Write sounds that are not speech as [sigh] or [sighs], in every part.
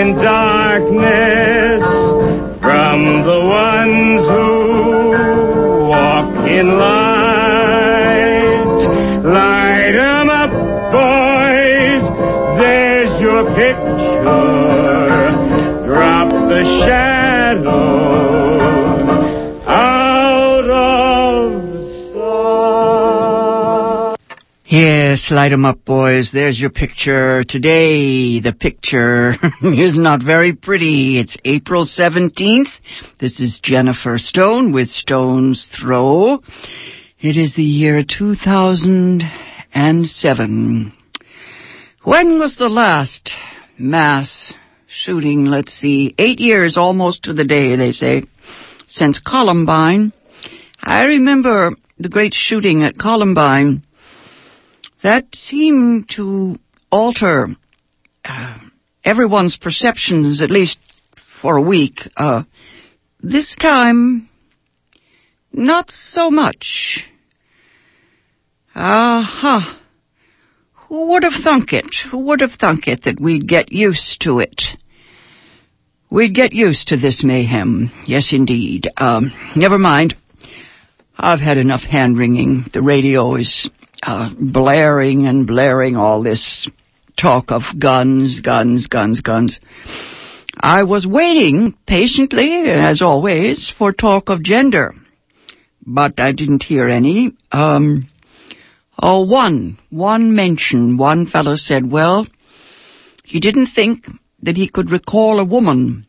in darkness from the ones who walk in light. Yes, light 'em up, boys. There's your picture. Today, the picture [laughs] is not very pretty. It's April 17th. This is Jennifer Stone with Stone's Throw. It is the year 2007. When was the last mass shooting? Let's see. Eight years almost to the day, they say, since Columbine. I remember the great shooting at Columbine that seemed to alter uh, everyone's perceptions, at least for a week. Uh, this time, not so much. Uh-huh. Who would have thunk it? Who would have thunk it that we'd get used to it? We'd get used to this mayhem. Yes, indeed. Um, never mind. I've had enough hand wringing. The radio is uh, blaring and blaring all this talk of guns, guns, guns, guns. I was waiting patiently, as always, for talk of gender, but I didn't hear any. Um, oh, one, one mention. One fellow said, well, he didn't think that he could recall a woman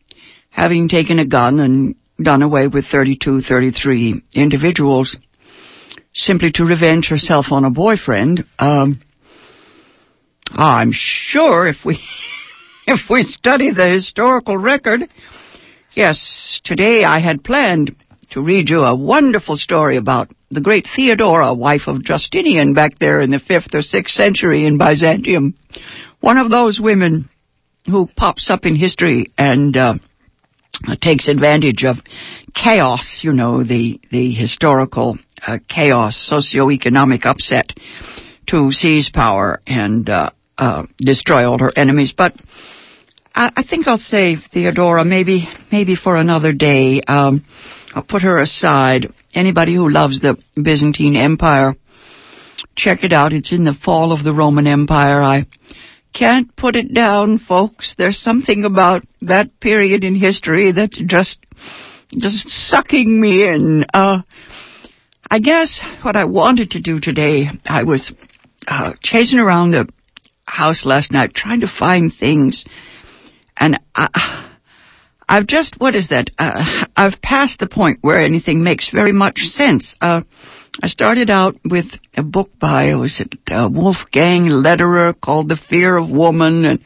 having taken a gun and done away with 32, 33 individuals simply to revenge herself on a boyfriend. Um, I'm sure if we [laughs] if we study the historical record, yes, today I had planned to read you a wonderful story about the great Theodora, wife of Justinian, back there in the fifth or sixth century in Byzantium. One of those women who pops up in history and uh, takes advantage of chaos, you know, the the historical uh, chaos, socioeconomic upset to seize power and uh, uh, destroy all her enemies. But I, I think I'll save Theodora maybe maybe for another day. Um, I'll put her aside. Anybody who loves the Byzantine Empire, check it out. It's in the fall of the Roman Empire. I can't put it down, folks. There's something about that period in history that's just just sucking me in. Uh, I guess what I wanted to do today, I was uh, chasing around the house last night trying to find things, and I, I've just what is that? Uh, I've passed the point where anything makes very much sense. Uh, I started out with a book by was it uh, Wolfgang Lederer called The Fear of Woman, and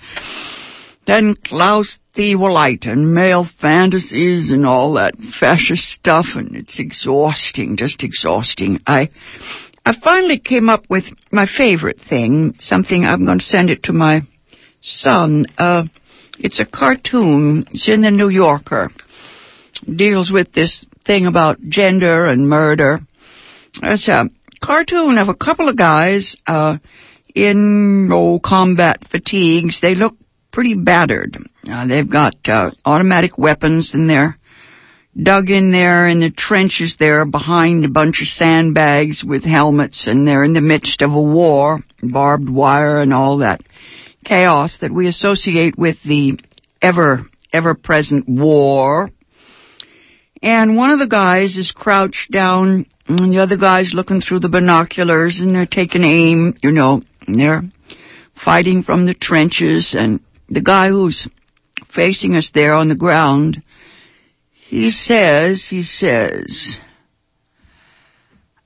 then Klaus Theweleit and male fantasies and all that fascist stuff, and it's exhausting, just exhausting. I, I finally came up with my favorite thing, something I'm going to send it to my son. Uh, it's a cartoon. It's in the New Yorker. Deals with this thing about gender and murder. It's a cartoon of a couple of guys, uh, in, oh, combat fatigues. They look pretty battered. Uh, they've got uh, automatic weapons and they're dug in there in the trenches there behind a bunch of sandbags with helmets and they're in the midst of a war, barbed wire and all that chaos that we associate with the ever, ever present war. And one of the guys is crouched down and the other guy's looking through the binoculars and they're taking aim, you know, and they're fighting from the trenches and the guy who's facing us there on the ground, he says, he says,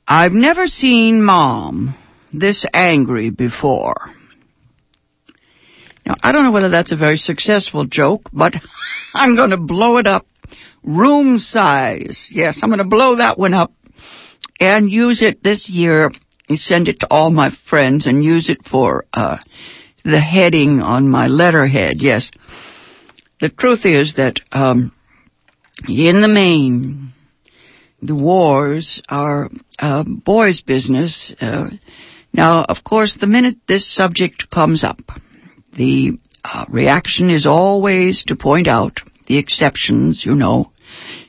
I've never seen mom this angry before. Now, I don't know whether that's a very successful joke, but [laughs] I'm going to blow it up. Room size. Yes, I'm going to blow that one up and use it this year. And send it to all my friends and use it for uh, the heading on my letterhead. Yes. The truth is that um, in the main, the wars are uh, boys' business. Uh, now, of course, the minute this subject comes up, the uh, reaction is always to point out the exceptions, you know.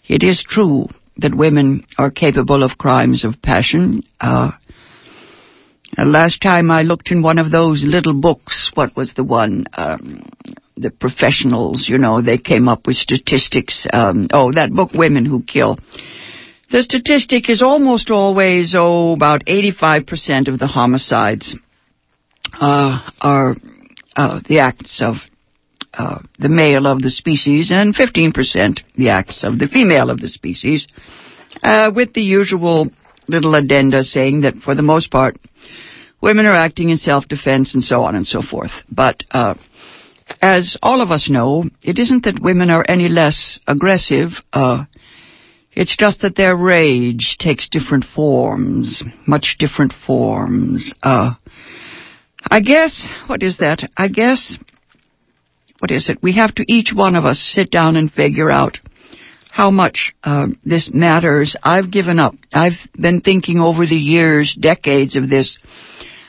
It is true that women are capable of crimes of passion. Uh, last time I looked in one of those little books, what was the one? Um, the professionals, you know, they came up with statistics. Um, oh, that book, Women Who Kill. The statistic is almost always, oh, about 85% of the homicides uh, are uh, the acts of uh, the male of the species and 15% the acts of the female of the species, uh, with the usual little addenda saying that for the most part, women are acting in self-defense and so on and so forth. But uh, as all of us know, it isn't that women are any less aggressive. Uh, it's just that their rage takes different forms, much different forms. Uh, I guess, what is that? I guess, what is it? We have to each one of us sit down and figure out how much uh, this matters. I've given up. I've been thinking over the years, decades of this,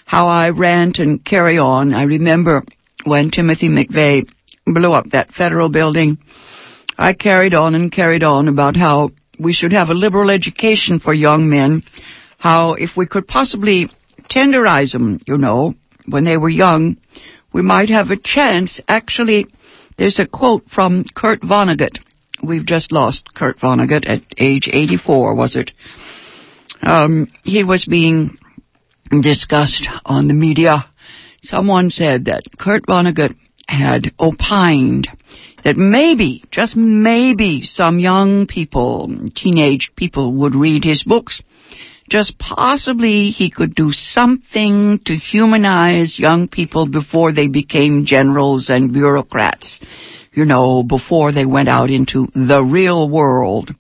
how I rant and carry on. I remember when Timothy McVeigh blew up that federal building, I carried on and carried on about how we should have a liberal education for young men, how if we could possibly tenderize them, you know, when they were young, we might have a chance. Actually, there's a quote from Kurt Vonnegut. We've just lost Kurt Vonnegut at age 84, was it? Um, he was being discussed on the media. Someone said that Kurt Vonnegut had opined that maybe, just maybe, some young people, teenage people would read his books. Just possibly he could do something to humanize young people before they became generals and bureaucrats. You know, before they went out into the real world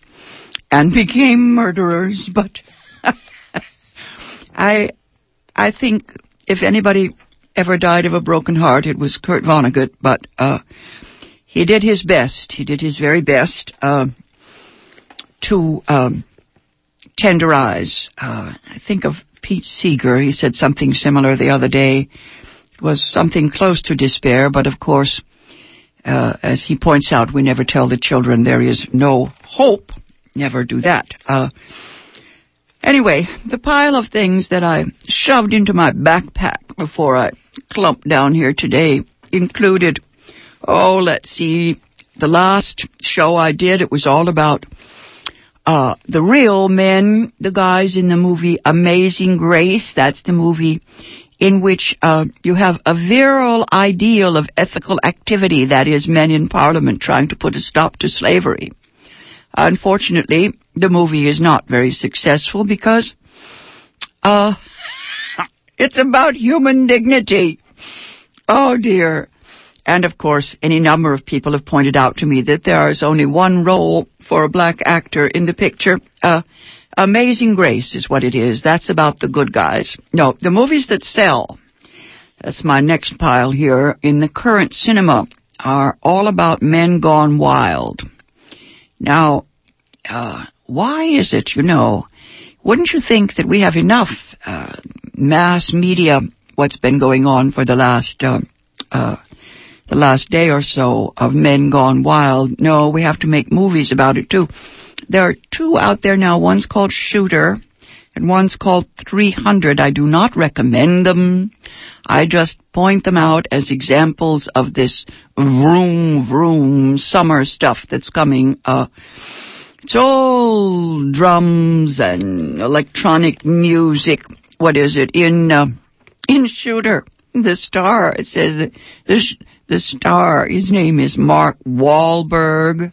and [laughs] became murderers. But [laughs] I, I think if anybody ever died of a broken heart, it was Kurt Vonnegut. But uh, he did his best. He did his very best uh, to um, tenderize. Uh, I think of Pete Seeger. He said something similar the other day. It was something close to despair, but of course, uh, as he points out, we never tell the children there is no hope. Never do that. Uh, anyway, the pile of things that I shoved into my backpack before I clumped down here today included oh, let's see, the last show I did, it was all about uh, the real men, the guys in the movie Amazing Grace. That's the movie in which uh, you have a virile ideal of ethical activity, that is, men in Parliament trying to put a stop to slavery. Unfortunately, the movie is not very successful because uh, [laughs] it's about human dignity. Oh dear. And of course, any number of people have pointed out to me that there is only one role for a black actor in the picture. Uh, Amazing Grace is what it is. That's about the good guys. No, the movies that sell, that's my next pile here, in the current cinema are all about men gone wild. Now, uh, why is it, you know, wouldn't you think that we have enough uh, mass media, what's been going on for the last uh, uh the last day or so of Men Gone Wild. No, we have to make movies about it too. There are two out there now. One's called Shooter and one's called 300. I do not recommend them. I just point them out as examples of this vroom vroom summer stuff that's coming. Uh, it's all drums and electronic music. What is it in uh, in Shooter? The star. It says the the star. His name is Mark Wahlberg.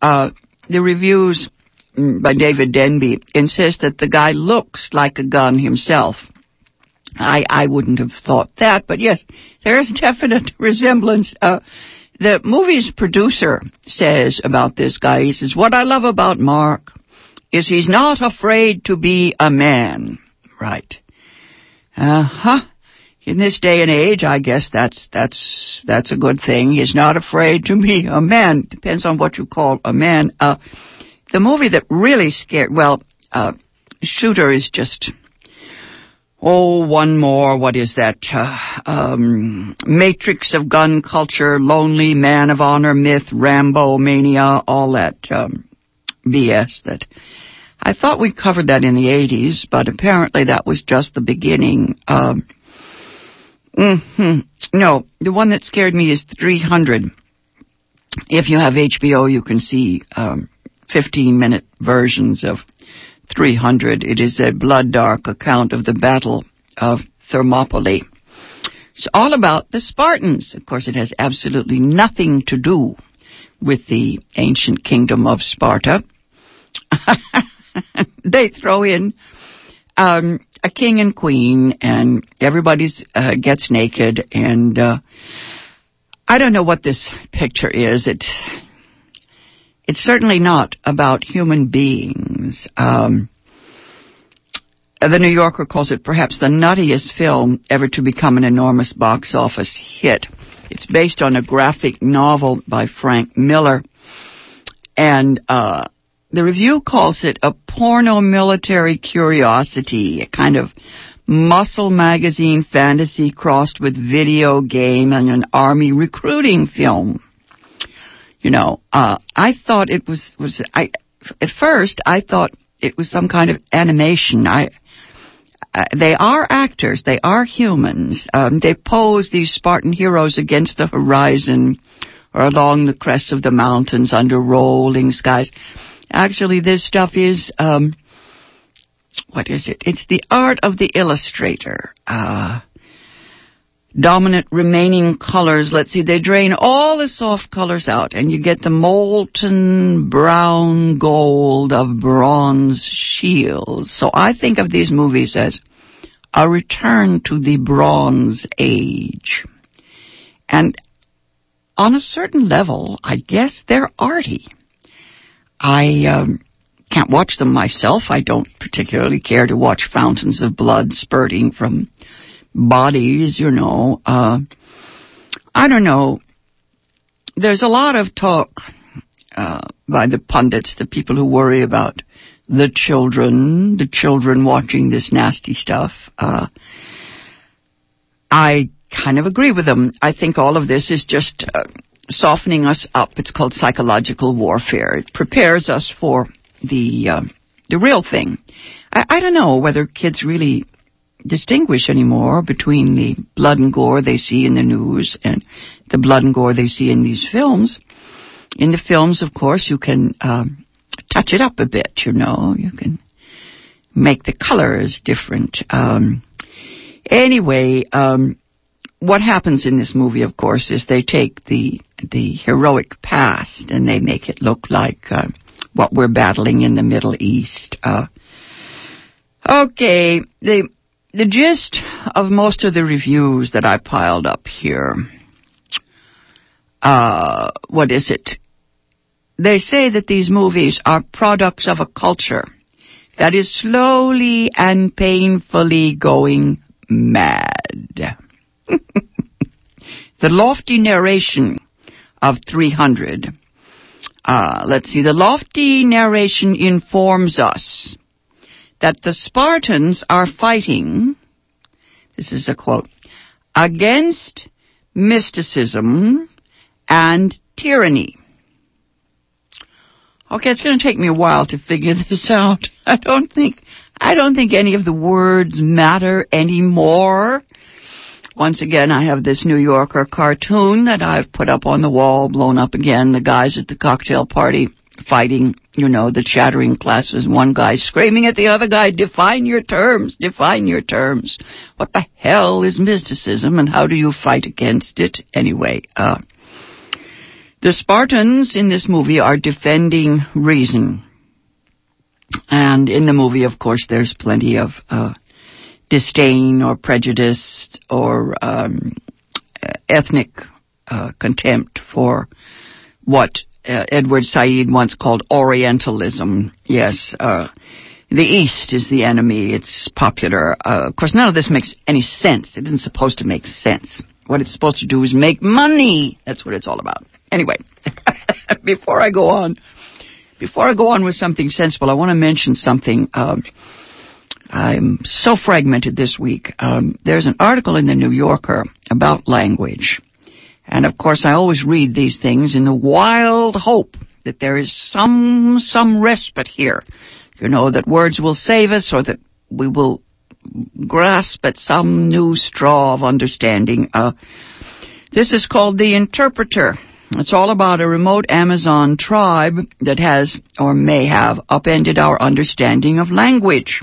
Uh, the reviews mm, by David Denby insist that the guy looks like a gun himself. I, I wouldn't have thought that, but yes, there is [laughs] definite resemblance. Uh, the movie's producer says about this guy, he says, what I love about Mark is he's not afraid to be a man. Right. Uh-huh. In this day and age, I guess that's, that's, that's a good thing. He's not afraid to be a man. Depends on what you call a man. Uh, the movie that really scared, well, uh, Shooter is just, oh, one more, what is that? Uh, um, Matrix of gun culture, Lonely Man of Honor myth, Rambo mania, all that, um, BS that I thought we covered that in the 80s, but apparently that was just the beginning. Um, mm-hmm. No, the one that scared me is 300. If you have HBO, you can see um, 15 minute versions of 300. It is a blood dark account of the Battle of Thermopylae. It's all about the Spartans. Of course, it has absolutely nothing to do with the ancient kingdom of Sparta. [laughs] they throw in um, a king and queen, and everybody uh, gets naked, and uh, I don't know what this picture is. It it's certainly not about human beings. Um, the New Yorker calls it perhaps the nuttiest film ever to become an enormous box office hit. It's based on a graphic novel by Frank Miller, and uh, the review calls it a porno military curiosity, a kind of muscle magazine fantasy crossed with video game and an army recruiting film. You know, uh, I thought it was, was, I, at first I thought it was some kind of animation. I, uh, they are actors. They are humans. Um, they pose these Spartan heroes against the horizon or along the crests of the mountains under rolling skies. Actually, this stuff is, um, what is it? It's the art of the illustrator. Uh, dominant remaining colors, let's see, they drain all the soft colors out and you get the molten brown gold of bronze shields. So I think of these movies as a return to the bronze age. And on a certain level, I guess they're arty. I um, can't watch them myself. I don't particularly care to watch fountains of blood spurting from bodies, you know. Uh, I don't know. There's a lot of talk uh, by the pundits, the people who worry about the children, the children watching this nasty stuff. Uh, I kind of agree with them. I think all of this is just uh, softening us up. It's called psychological warfare. It prepares us for the uh, the real thing. I, I don't know whether kids really distinguish anymore between the blood and gore they see in the news and the blood and gore they see in these films. In the films, of course, you can um, touch it up a bit. You know, you can make the colors different. Um, anyway, um, what happens in this movie, of course, is they take the the heroic past and they make it look like uh, what we're battling in the Middle East. Uh, okay, the the gist of most of the reviews that I piled up here. Uh, what is it? They say that these movies are products of a culture that is slowly and painfully going mad. [laughs] the lofty narration of 300. Uh, let's see, the lofty narration informs us that the Spartans are fighting, this is a quote, against mysticism and tyranny. Okay, it's going to take me a while to figure [laughs] this out. I don't think, I don't think any of the words matter anymore. Once again, I have this New Yorker cartoon that I've put up on the wall, blown up again. The guys at the cocktail party fighting, you know, the chattering classes. One guy screaming at the other guy, define your terms, define your terms. What the hell is mysticism and how do you fight against it? Anyway, uh, the Spartans in this movie are defending reason. And in the movie, of course, there's plenty of, uh, disdain or prejudice or um, ethnic uh, contempt for what uh, Edward Said once called Orientalism. Yes, uh, the East is the enemy. It's popular. Uh, of course, none of this makes any sense. It isn't supposed to make sense. What it's supposed to do is make money. That's what it's all about. Anyway, [laughs] before I go on, before I go on with something sensible, I want to mention something. Um, I'm so fragmented this week. Um, there's an article in the New Yorker about language. And of course, I always read these things in the wild hope that there is some, some respite here. You know, that words will save us or that we will grasp at some new straw of understanding. Uh, this is called The Interpreter. It's all about a remote Amazon tribe that has, or may have, upended our understanding of language.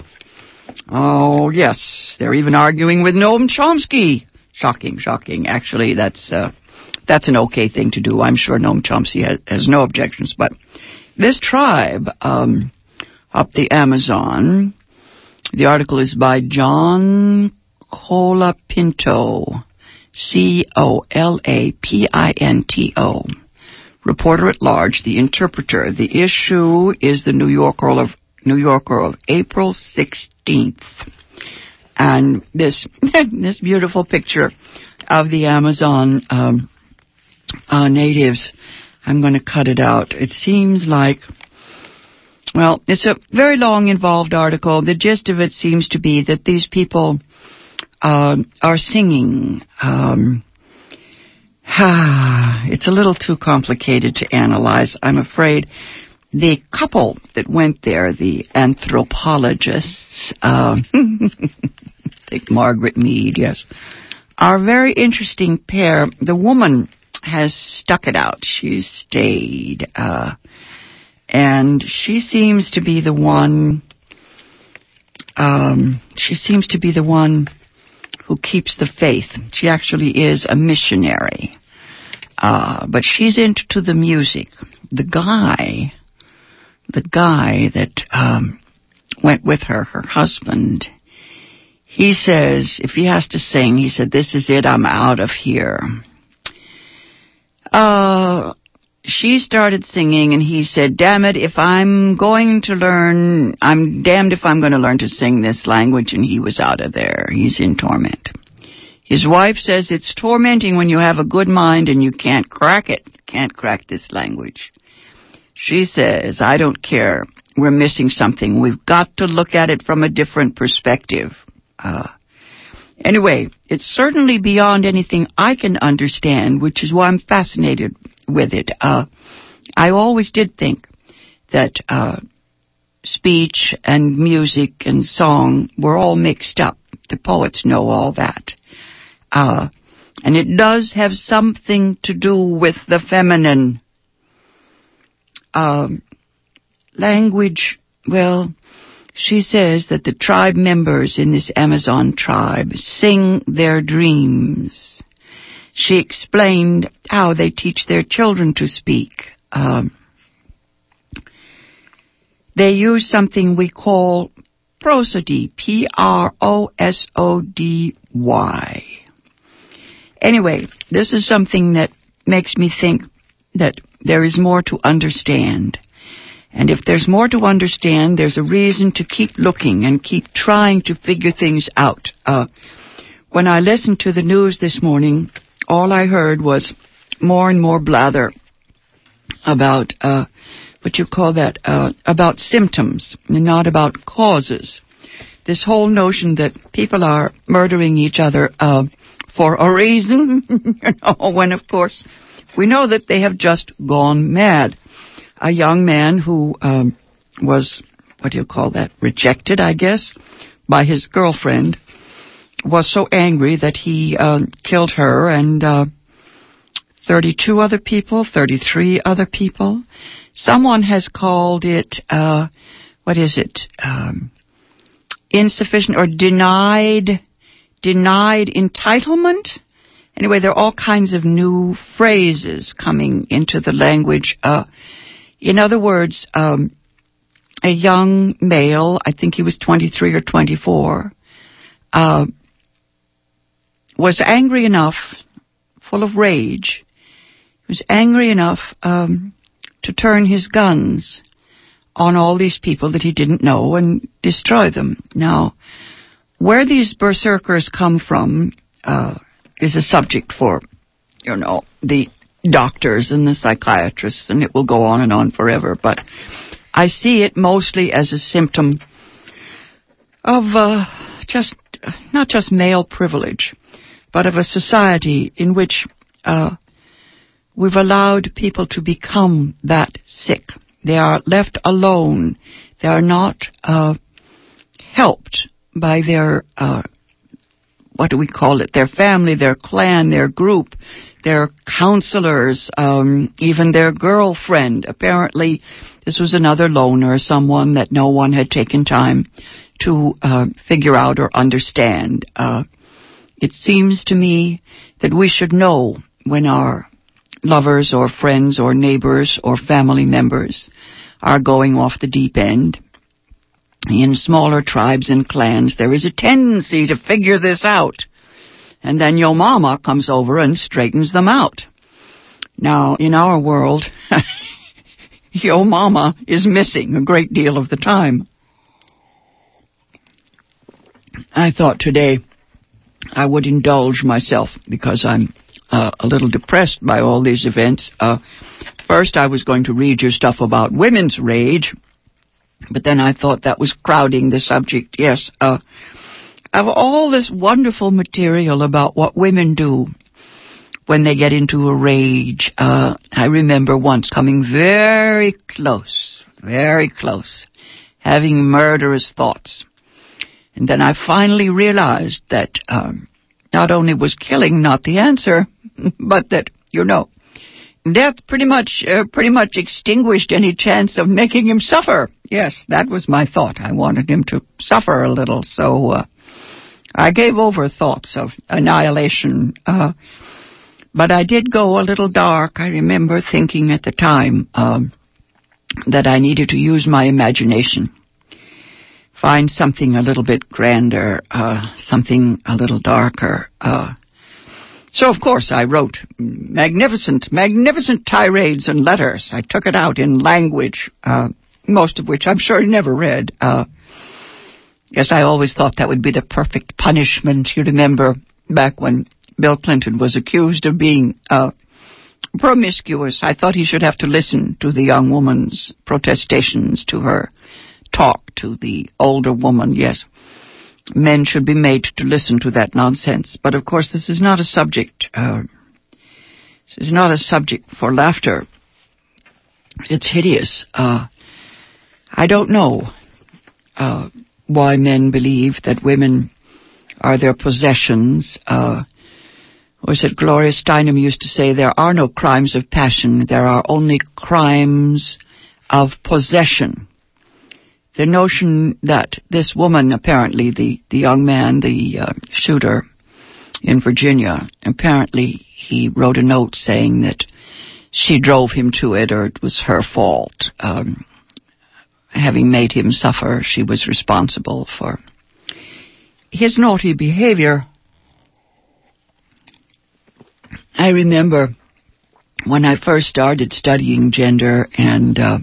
Oh, yes. They're even arguing with Noam Chomsky. Shocking, shocking. Actually, that's, uh, that's an okay thing to do. I'm sure Noam Chomsky has, has no objections. But this tribe, um, up the Amazon, the article is by John Colapinto. C-O-L-A-P-I-N-T-O. Reporter at large, the interpreter. The issue is the New Yorker of New Yorker of April 16th. And this, [laughs] this beautiful picture of the Amazon um, uh, natives, I'm going to cut it out. It seems like, well, it's a very long, involved article. The gist of it seems to be that these people uh, are singing. Um, [sighs] it's a little too complicated to analyze, I'm afraid the couple that went there, the anthropologists, uh, [laughs] think Margaret Mead, yes, are a very interesting pair. The woman has stuck it out. She's stayed, uh, and she seems to be the one. Um, she seems to be the one who keeps the faith. She actually is a missionary, uh, but she's into the music. The guy the guy that um, went with her, her husband, he says, if he has to sing, he said, this is it, I'm out of here. Uh, she started singing and he said, damn it, if I'm going to learn, I'm damned if I'm going to learn to sing this language and he was out of there. He's in torment. His wife says it's tormenting when you have a good mind and you can't crack it, can't crack this language. She says, I don't care. We're missing something. We've got to look at it from a different perspective. Uh, anyway, it's certainly beyond anything I can understand, which is why I'm fascinated with it. Uh, I always did think that uh, speech and music and song were all mixed up. The poets know all that. Uh, and it does have something to do with the feminine um, language, well, she says that the tribe members in this Amazon tribe sing their dreams. She explained how they teach their children to speak. Um, they use something we call prosody, P-R-O-S-O-D-Y. Anyway, this is something that makes me think that there is more to understand. And if there's more to understand, there's a reason to keep looking and keep trying to figure things out. Uh, when I listened to the news this morning, all I heard was more and more blather about uh, what you call that uh, about symptoms and not about causes. This whole notion that people are murdering each other uh, for a reason, [laughs] you know, when of course we know that they have just gone mad. A young man who um, was, what do you call that, rejected, I guess, by his girlfriend, was so angry that he uh, killed her and uh, 32 other people, 33 other people. Someone has called it, uh, what is it, um, insufficient or denied, denied entitlement? Anyway, there are all kinds of new phrases coming into the language. Uh, in other words, um, a young male, I think he was 23 or 24, uh, was angry enough, full of rage, he was angry enough um, to turn his guns on all these people that he didn't know and destroy them. Now, where these berserkers come from uh, is a subject for, you know, the doctors and the psychiatrists, and it will go on and on forever. But I see it mostly as a symptom of uh, just not just male privilege, but of a society in which uh, we've allowed people to become that sick. They are left alone. They are not uh, helped by their uh, what do we call it? Their family, their clan, their group, their counselors, um, even their girlfriend. Apparently, this was another loner, someone that no one had taken time to uh, figure out or understand. Uh, it seems to me that we should know when our lovers or friends or neighbors or family members are going off the deep end. In smaller tribes and clans, there is a tendency to figure this out. And then your mama comes over and straightens them out. Now, in our world, [laughs] your mama is missing a great deal of the time. I thought today I would indulge myself because I'm uh, a little depressed by all these events. Uh, first, I was going to read you stuff about women's rage, but then I thought that was crowding the subject. Yes, uh, of all this wonderful material about what women do when they get into a rage, uh, I remember once coming very close, very close, having murderous thoughts. And then I finally realized that um, not only was killing not the answer, [laughs] but that, you know, death pretty much, uh, pretty much extinguished any chance of making him suffer. Yes, that was my thought. I wanted him to suffer a little, so uh, I gave over thoughts of annihilation. Uh, but I did go a little dark. I remember thinking at the time um, that I needed to use my imagination find something a little bit grander, uh, something a little darker. Uh, so of course I wrote magnificent, magnificent tirades and letters. I took it out in language, uh, most of which I'm sure he never read. Uh, yes, I always thought that would be the perfect punishment. You remember back when Bill Clinton was accused of being uh, promiscuous. I thought he should have to listen to the young woman's protestations to her talk to the older woman, yes. Men should be made to listen to that nonsense. But of course, this is not a subject, uh, this is not a subject for laughter. It's hideous. Uh, I don't know uh, why men believe that women are their possessions. Uh, was it Gloria Steinem used to say, there are no crimes of passion, there are only crimes of possession the notion that this woman, apparently the, the young man, the uh, shooter in Virginia, apparently he wrote a note saying that she drove him to it or it was her fault. Um, having made him suffer, she was responsible for his naughty behavior. I remember when I first started studying gender and uh,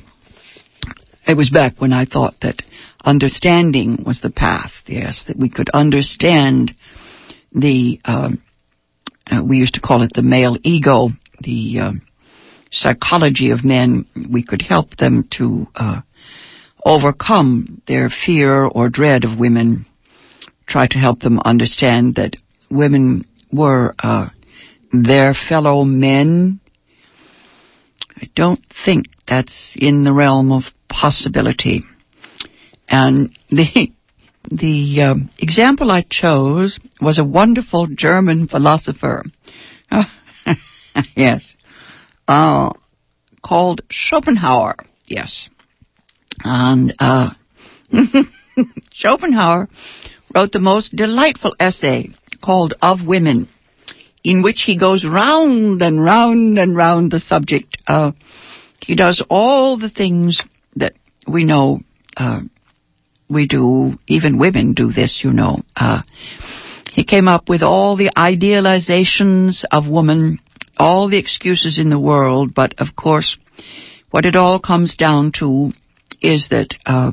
it was back when I thought that understanding was the path, yes, that we could understand the, um, uh, we used to call it the male ego, the uh, psychology of men. We could help them to uh, overcome their fear or dread of women, try to help them understand that women were uh, their fellow men. I don't think that's in the realm of possibility. And the [laughs] the um, example I chose was a wonderful German philosopher. [laughs] yes, uh, called Schopenhauer. Yes, and uh, [laughs] Schopenhauer wrote the most delightful essay called "Of Women," in which he goes round and round and round the subject. Uh, he does all the things we know uh, we do, even women do this, you know. Uh, he came up with all the idealizations of woman, all the excuses in the world, but of course, what it all comes down to is that, uh,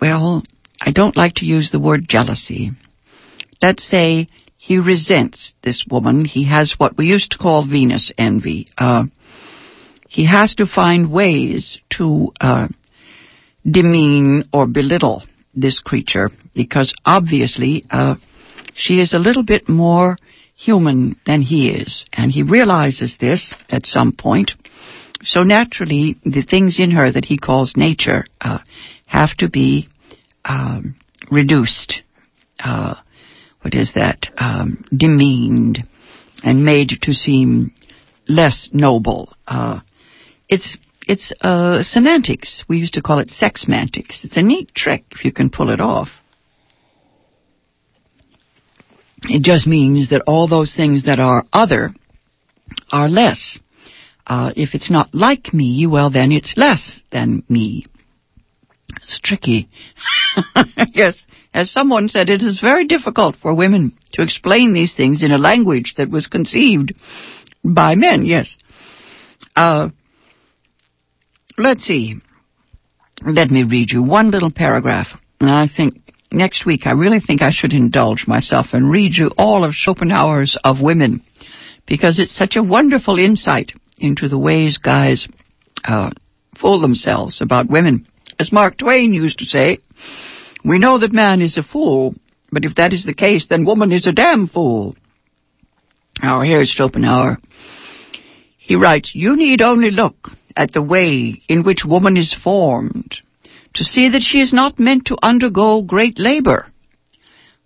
well, I don't like to use the word jealousy. Let's say he resents this woman. He has what we used to call Venus envy. Uh, he has to find ways to uh, demean or belittle this creature because obviously uh, she is a little bit more human than he is, and he realizes this at some point. So naturally, the things in her that he calls nature uh, have to be um, reduced. Uh, what is that? Um, demeaned and made to seem less noble. Uh, it's it's uh, semantics. We used to call it sexmantics. It's a neat trick if you can pull it off. It just means that all those things that are other are less. Uh, if it's not like me, well, then it's less than me. It's tricky. [laughs] yes, as someone said, it is very difficult for women to explain these things in a language that was conceived by men. Yes. Uh, let's see. Let me read you one little paragraph. And I think next week I really think I should indulge myself and read you all of Schopenhauer's Of Women because it's such a wonderful insight into the ways guys uh, fool themselves about women. As Mark Twain used to say, we know that man is a fool, but if that is the case, then woman is a damn fool. Now, here's Schopenhauer. He writes, You need only look at the way in which woman is formed to see that she is not meant to undergo great labor,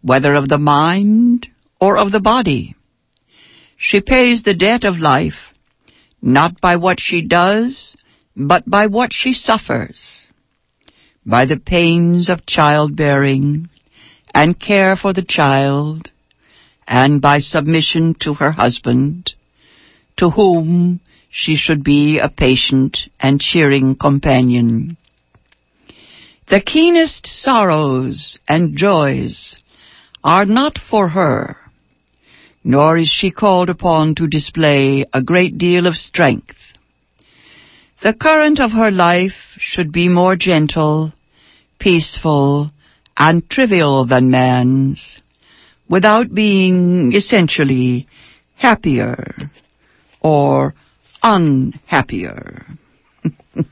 whether of the mind or of the body. She pays the debt of life not by what she does, but by what she suffers, by the pains of childbearing and care for the child, and by submission to her husband, to whom she should be a patient and cheering companion. The keenest sorrows and joys are not for her, nor is she called upon to display a great deal of strength. The current of her life should be more gentle, peaceful, and trivial than man's, without being essentially happier or unhappier. [laughs]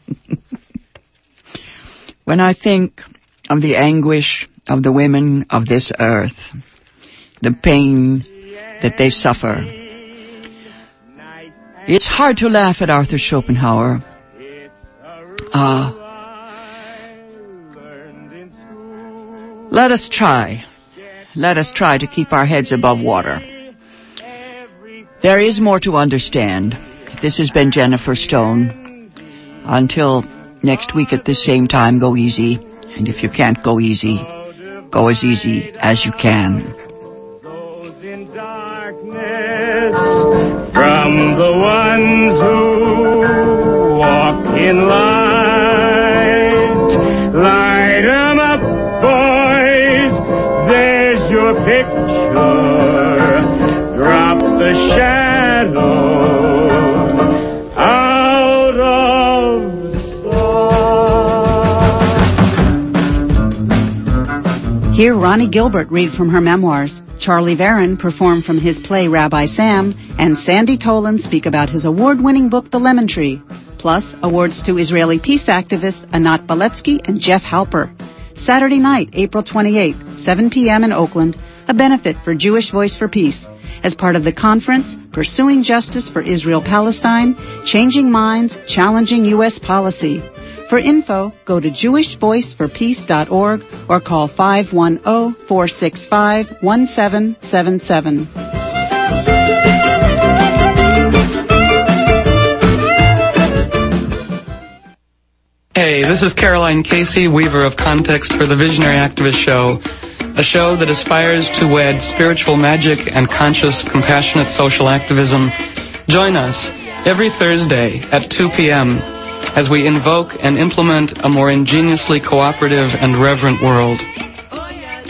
when I think of the anguish of the women of this earth, the pain that they suffer, it's hard to laugh at Arthur Schopenhauer. Ah. Uh, let us try. Let us try to keep our heads above water. There is more to understand. This has been Jennifer Stone. Until next week at the same time, go easy. And if you can't go easy, go as easy as you can. From the ones who walk in. Hear Ronnie Gilbert read from her memoirs, Charlie Varon perform from his play Rabbi Sam, and Sandy Tolan speak about his award winning book The Lemon Tree, plus awards to Israeli peace activists Anat Biletzki and Jeff Halper. Saturday night, April 28, 7 p.m. in Oakland, a benefit for Jewish Voice for Peace as part of the conference Pursuing Justice for Israel Palestine Changing Minds, Challenging U.S. Policy. For info, go to jewishvoiceforpeace.org or call 510 465 1777. Hey, this is Caroline Casey, weaver of context for the Visionary Activist Show, a show that aspires to wed spiritual magic and conscious, compassionate social activism. Join us every Thursday at 2 p.m. as we invoke and implement a more ingeniously cooperative and reverent world.